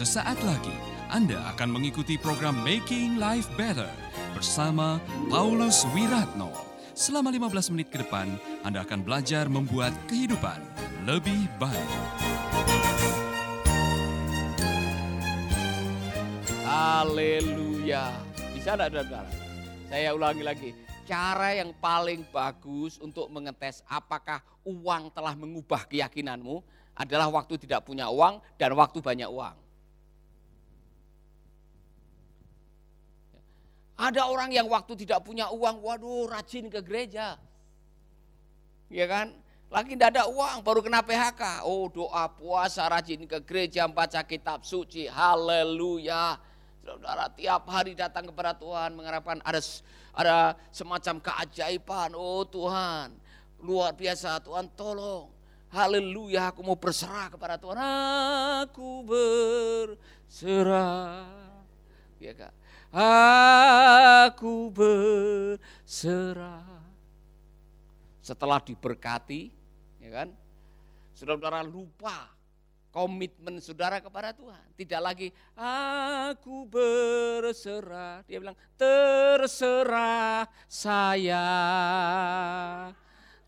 Sesaat lagi Anda akan mengikuti program Making Life Better bersama Paulus Wiratno. Selama 15 menit ke depan, Anda akan belajar membuat kehidupan lebih baik. Haleluya. Bisa enggak saudara? Saya ulangi lagi. Cara yang paling bagus untuk mengetes apakah uang telah mengubah keyakinanmu adalah waktu tidak punya uang dan waktu banyak uang. Ada orang yang waktu tidak punya uang, waduh rajin ke gereja. Ya kan? Lagi tidak ada uang, baru kena PHK. Oh doa puasa rajin ke gereja, baca kitab suci, haleluya. Saudara tiap hari datang kepada Tuhan mengharapkan ada ada semacam keajaiban. Oh Tuhan, luar biasa Tuhan tolong. Haleluya, aku mau berserah kepada Tuhan. Aku berserah. Ya kak. Aku berserah. Setelah diberkati, ya kan? Saudara-saudara lupa komitmen saudara kepada Tuhan. Tidak lagi aku berserah. Dia bilang terserah saya.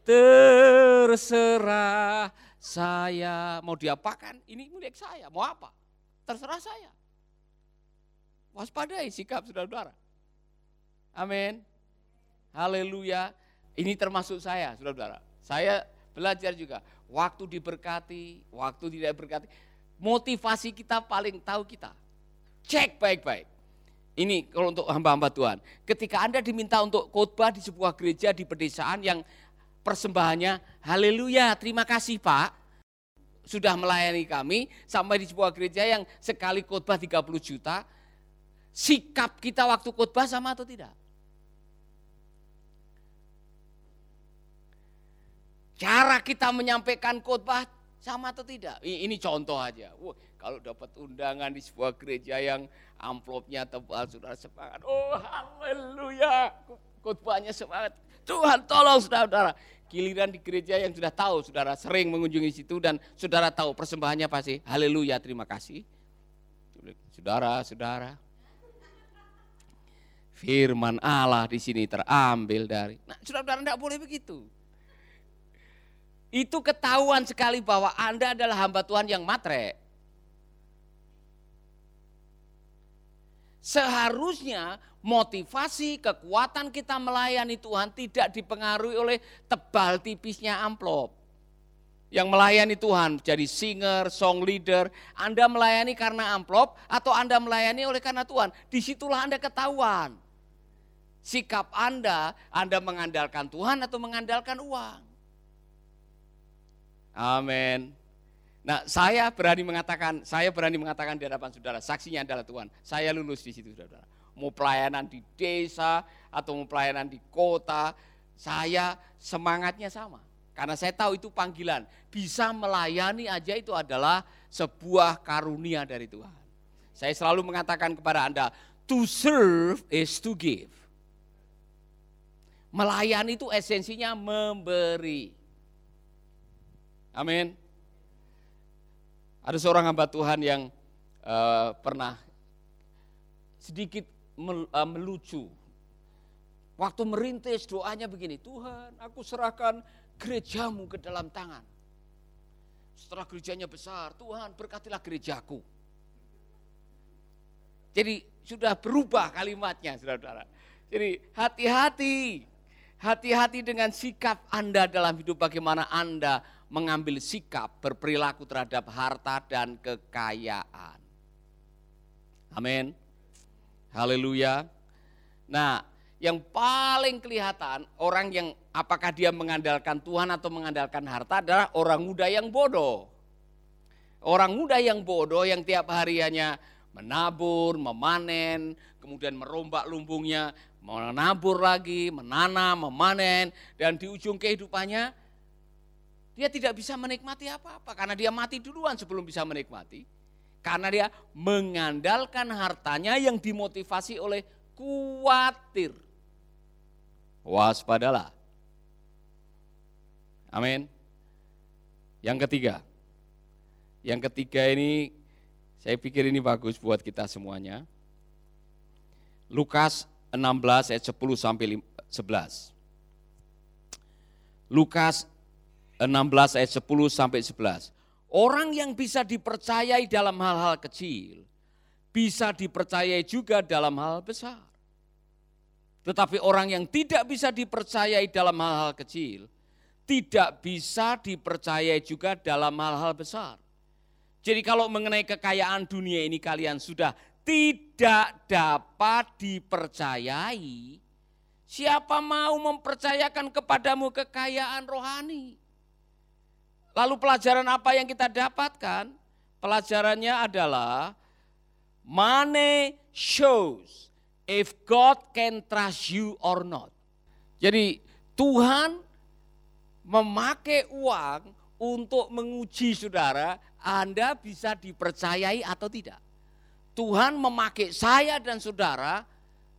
Terserah saya. Mau diapakan? Ini milik saya. Mau apa? Terserah saya. Waspadai sikap saudara-saudara. Amin. Haleluya. Ini termasuk saya, saudara-saudara. Saya belajar juga waktu diberkati, waktu tidak berkati. Motivasi kita paling tahu kita. Cek baik-baik. Ini kalau untuk hamba-hamba Tuhan. Ketika Anda diminta untuk khotbah di sebuah gereja di pedesaan yang persembahannya haleluya, terima kasih Pak. Sudah melayani kami sampai di sebuah gereja yang sekali khotbah 30 juta. Sikap kita waktu khotbah sama atau tidak? Cara kita menyampaikan khotbah sama atau tidak? Ini contoh aja. Wah, kalau dapat undangan di sebuah gereja yang amplopnya tebal, saudara semangat. Oh haleluya, khotbahnya semangat. Tuhan tolong saudara-saudara. Giliran di gereja yang sudah tahu, saudara sering mengunjungi situ dan saudara tahu persembahannya pasti haleluya terima kasih. Saudara, saudara. Firman Allah di sini terambil dari. Nah, saudara-saudara tidak boleh begitu itu ketahuan sekali bahwa Anda adalah hamba Tuhan yang matre. Seharusnya motivasi kekuatan kita melayani Tuhan tidak dipengaruhi oleh tebal tipisnya amplop. Yang melayani Tuhan jadi singer, song leader, Anda melayani karena amplop atau Anda melayani oleh karena Tuhan. Di situlah Anda ketahuan. Sikap Anda, Anda mengandalkan Tuhan atau mengandalkan uang. Amin. Nah, saya berani mengatakan, saya berani mengatakan di hadapan saudara, saksinya adalah Tuhan. Saya lulus di situ, saudara. Mau pelayanan di desa atau mau pelayanan di kota, saya semangatnya sama. Karena saya tahu itu panggilan. Bisa melayani aja itu adalah sebuah karunia dari Tuhan. Saya selalu mengatakan kepada Anda, to serve is to give. Melayani itu esensinya memberi. Amin. Ada seorang hamba Tuhan yang uh, pernah sedikit mel, uh, melucu. Waktu merintis doanya begini, Tuhan aku serahkan gerejamu ke dalam tangan. Setelah gerejanya besar, Tuhan berkatilah gerejaku. Jadi sudah berubah kalimatnya saudara-saudara. Jadi hati-hati, hati-hati dengan sikap Anda dalam hidup bagaimana Anda mengambil sikap berperilaku terhadap harta dan kekayaan. Amin. Haleluya. Nah, yang paling kelihatan orang yang apakah dia mengandalkan Tuhan atau mengandalkan harta adalah orang muda yang bodoh. Orang muda yang bodoh yang tiap hari hanya menabur, memanen, kemudian merombak lumbungnya, menabur lagi, menanam, memanen, dan di ujung kehidupannya dia tidak bisa menikmati apa-apa karena dia mati duluan sebelum bisa menikmati. Karena dia mengandalkan hartanya yang dimotivasi oleh kuatir. Waspadalah. Amin. Yang ketiga. Yang ketiga ini Saya pikir ini bagus buat kita semuanya. Lukas 16 ayat 10 sampai 11. Lukas 16 ayat 10 sampai 11. Orang yang bisa dipercayai dalam hal-hal kecil, bisa dipercayai juga dalam hal besar. Tetapi orang yang tidak bisa dipercayai dalam hal-hal kecil, tidak bisa dipercayai juga dalam hal-hal besar. Jadi kalau mengenai kekayaan dunia ini kalian sudah tidak dapat dipercayai, siapa mau mempercayakan kepadamu kekayaan rohani? Lalu pelajaran apa yang kita dapatkan? Pelajarannya adalah money shows if God can trust you or not. Jadi Tuhan memakai uang untuk menguji saudara, Anda bisa dipercayai atau tidak. Tuhan memakai saya dan saudara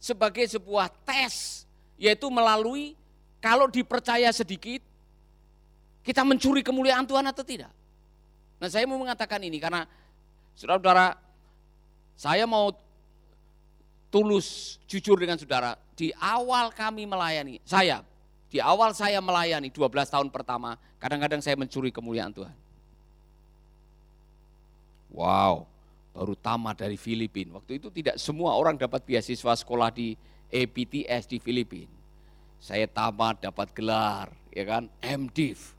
sebagai sebuah tes, yaitu melalui kalau dipercaya sedikit, kita mencuri kemuliaan Tuhan atau tidak? Nah saya mau mengatakan ini karena saudara-saudara saya mau tulus jujur dengan saudara. Di awal kami melayani, saya di awal saya melayani 12 tahun pertama, kadang-kadang saya mencuri kemuliaan Tuhan. Wow, baru tamat dari Filipina. Waktu itu tidak semua orang dapat beasiswa sekolah di APTS di Filipina. Saya tamat dapat gelar, ya kan, MDiv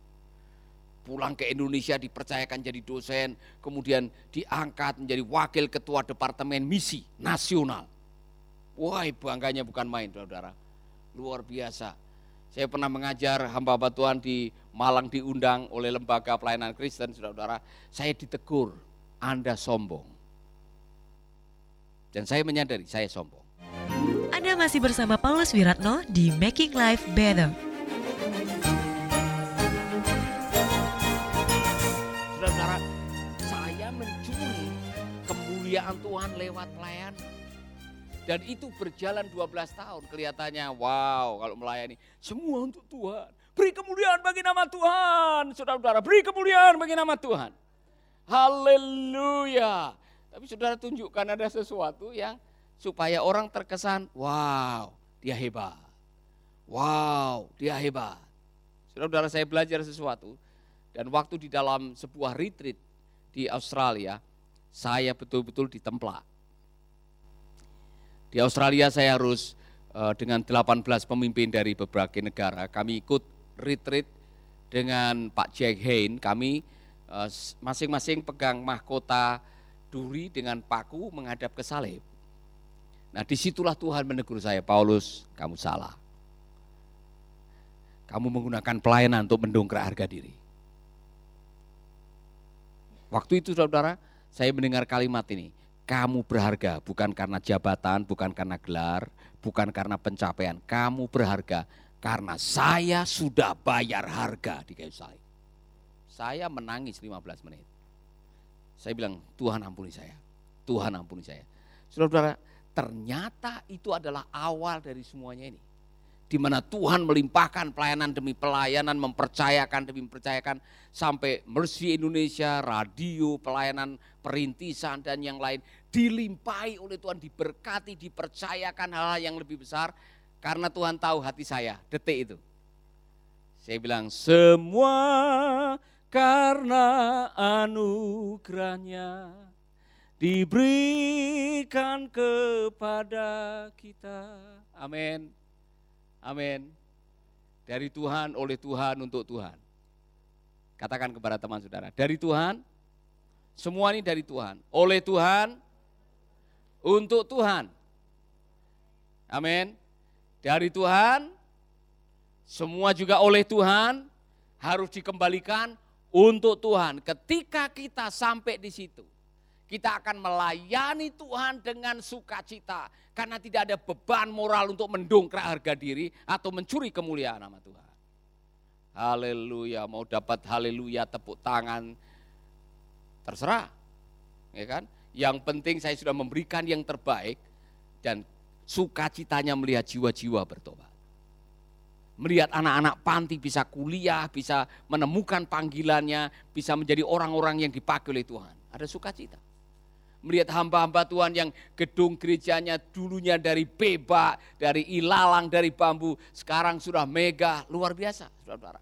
pulang ke Indonesia dipercayakan jadi dosen, kemudian diangkat menjadi wakil ketua departemen misi nasional. Wah bangganya bukan main saudara, luar biasa. Saya pernah mengajar hamba Tuhan di Malang diundang oleh lembaga pelayanan Kristen, saudara-saudara. Saya ditegur, Anda sombong. Dan saya menyadari saya sombong. Anda masih bersama Paulus Wiratno di Making Life Better. kemuliaan Tuhan lewat pelayan. Dan itu berjalan 12 tahun kelihatannya wow kalau melayani. Semua untuk Tuhan. Beri kemuliaan bagi nama Tuhan. Saudara-saudara beri kemuliaan bagi nama Tuhan. Haleluya. Tapi saudara tunjukkan ada sesuatu yang supaya orang terkesan wow dia hebat. Wow dia hebat. Saudara-saudara saya belajar sesuatu. Dan waktu di dalam sebuah retreat di Australia saya betul-betul ditemplak. Di Australia saya harus uh, dengan 18 pemimpin dari berbagai negara. Kami ikut retreat dengan Pak Jack Hain. Kami eh, masing-masing pegang mahkota duri dengan paku menghadap ke salib. Nah di situlah Tuhan menegur saya, Paulus kamu salah. Kamu menggunakan pelayanan untuk mendongkrak harga diri. Waktu itu saudara, saya mendengar kalimat ini. Kamu berharga bukan karena jabatan, bukan karena gelar, bukan karena pencapaian. Kamu berharga karena saya sudah bayar harga di kayu salib. Saya menangis 15 menit. Saya bilang, Tuhan ampuni saya. Tuhan ampuni saya. Saudara-saudara, ternyata itu adalah awal dari semuanya ini di mana Tuhan melimpahkan pelayanan demi pelayanan, mempercayakan demi mempercayakan sampai Mercy Indonesia, radio, pelayanan perintisan dan yang lain dilimpahi oleh Tuhan, diberkati, dipercayakan hal-hal yang lebih besar karena Tuhan tahu hati saya detik itu. Saya bilang semua karena anugerahnya diberikan kepada kita. Amin. Amin. Dari Tuhan, oleh Tuhan, untuk Tuhan. Katakan kepada teman saudara, dari Tuhan, semua ini dari Tuhan. Oleh Tuhan, untuk Tuhan. Amin. Dari Tuhan, semua juga oleh Tuhan, harus dikembalikan untuk Tuhan. Ketika kita sampai di situ, kita akan melayani Tuhan dengan sukacita karena tidak ada beban moral untuk mendongkrak harga diri atau mencuri kemuliaan nama Tuhan. Haleluya, mau dapat haleluya tepuk tangan terserah. Ya kan? Yang penting saya sudah memberikan yang terbaik dan sukacitanya melihat jiwa-jiwa bertobat. Melihat anak-anak panti bisa kuliah, bisa menemukan panggilannya, bisa menjadi orang-orang yang dipakai oleh Tuhan. Ada sukacita melihat hamba-hamba Tuhan yang gedung gerejanya dulunya dari bebak, dari ilalang, dari bambu, sekarang sudah mega, luar biasa, saudara-saudara.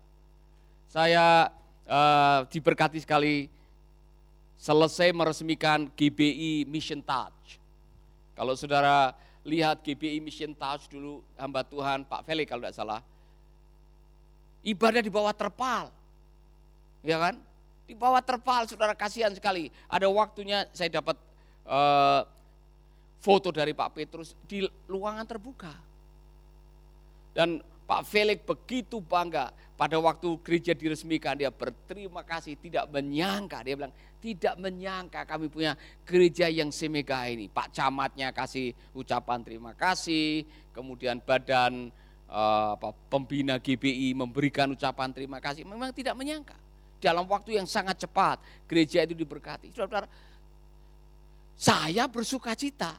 Saya uh, diberkati sekali selesai meresmikan GBI Mission Touch. Kalau saudara lihat GBI Mission Touch dulu hamba Tuhan Pak Felix kalau tidak salah, ibadah di bawah terpal, ya kan? Di bawah terpal, saudara kasihan sekali. Ada waktunya saya dapat uh, foto dari Pak Petrus di ruangan terbuka. Dan Pak Felix begitu bangga pada waktu gereja diresmikan dia berterima kasih tidak menyangka dia bilang tidak menyangka kami punya gereja yang semega ini Pak camatnya kasih ucapan terima kasih kemudian badan apa, pembina GBI memberikan ucapan terima kasih memang tidak menyangka. Dalam waktu yang sangat cepat gereja itu diberkati. Saudara saya bersuka cita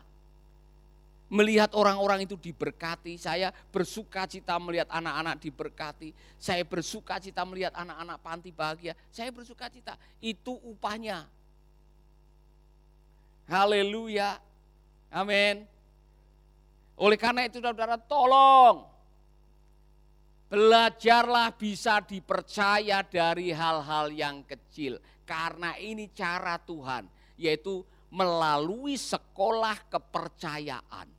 melihat orang-orang itu diberkati, saya bersuka cita melihat anak-anak diberkati, saya bersuka cita melihat anak-anak panti bahagia, saya bersuka cita, itu upahnya. Haleluya, amin. Oleh karena itu saudara tolong, belajarlah bisa dipercaya dari hal-hal yang kecil. Karena ini cara Tuhan, yaitu melalui sekolah kepercayaan.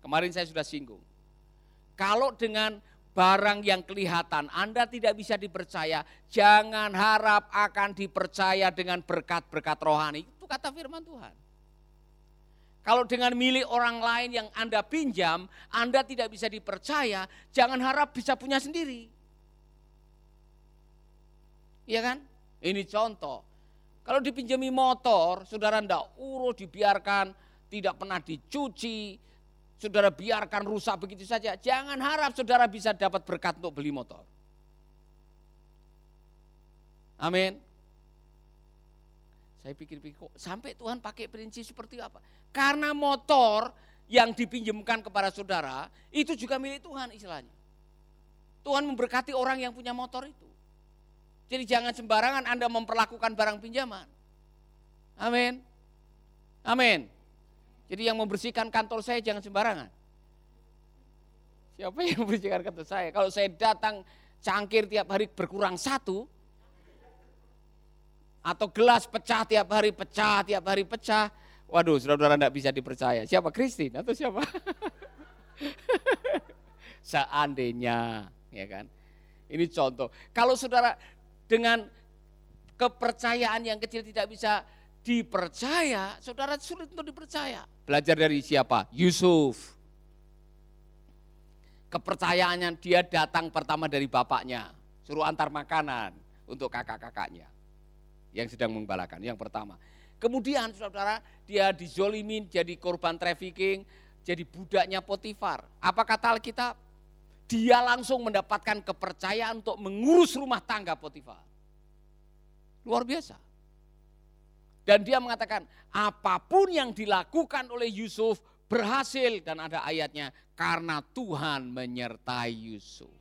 Kemarin saya sudah singgung. Kalau dengan barang yang kelihatan Anda tidak bisa dipercaya, jangan harap akan dipercaya dengan berkat-berkat rohani. Itu kata firman Tuhan. Kalau dengan milik orang lain yang Anda pinjam, Anda tidak bisa dipercaya, jangan harap bisa punya sendiri. Iya kan? Ini contoh. Kalau dipinjami motor, saudara ndak urus dibiarkan, tidak pernah dicuci, saudara biarkan rusak begitu saja. Jangan harap saudara bisa dapat berkat untuk beli motor. Amin. Saya pikir-pikir kok sampai Tuhan pakai prinsip seperti apa? Karena motor yang dipinjamkan kepada saudara itu juga milik Tuhan istilahnya. Tuhan memberkati orang yang punya motor itu. Jadi jangan sembarangan Anda memperlakukan barang pinjaman. Amin. Amin. Jadi yang membersihkan kantor saya jangan sembarangan. Siapa yang membersihkan kantor saya? Kalau saya datang cangkir tiap hari berkurang satu, atau gelas pecah tiap hari pecah, tiap hari pecah, waduh saudara-saudara tidak bisa dipercaya. Siapa? Kristin atau siapa? Seandainya, ya kan? Ini contoh. Kalau saudara dengan kepercayaan yang kecil tidak bisa dipercaya, saudara sulit untuk dipercaya. Belajar dari siapa? Yusuf. Kepercayaannya dia datang pertama dari bapaknya, suruh antar makanan untuk kakak-kakaknya yang sedang membalakan. Yang pertama. Kemudian saudara dia dizolimin jadi korban trafficking, jadi budaknya Potifar. Apa kata Alkitab? Dia langsung mendapatkan kepercayaan untuk mengurus rumah tangga Potifar. Luar biasa. Dan dia mengatakan, apa pun yang dilakukan oleh Yusuf berhasil. Dan ada ayatnya, karena Tuhan menyertai Yusuf.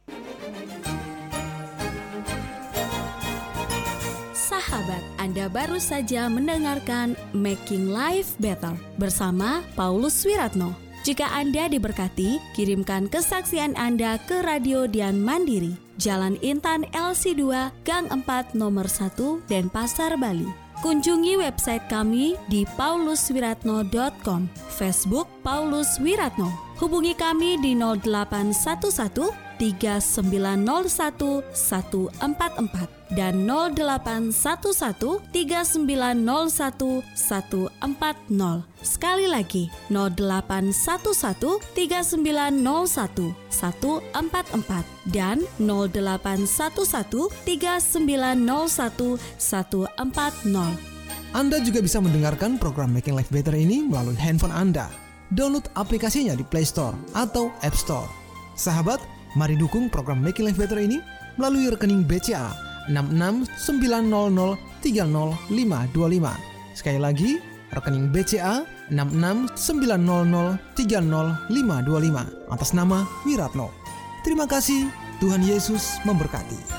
Sahabat, Anda baru saja mendengarkan Making Life Better bersama Paulus Wiratno. Jika Anda diberkati, kirimkan kesaksian Anda ke Radio Dian Mandiri, Jalan Intan LC2, Gang 4, Nomor 1, Denpasar, Bali Kunjungi website kami di pauluswiratno.com, Facebook Paulus Wiratno. Hubungi kami di 0811 3901 144 dan 0811 3901 140. Sekali lagi 0811 3901 144 dan 0811 3901 140. Anda juga bisa mendengarkan program Making Life Better ini melalui handphone Anda. Download aplikasinya di Play Store atau App Store. Sahabat, mari dukung program Making Life Better ini melalui rekening BCA 6690300525. Sekali lagi, rekening BCA 6690300525 atas nama Wiratno. Terima kasih, Tuhan Yesus memberkati.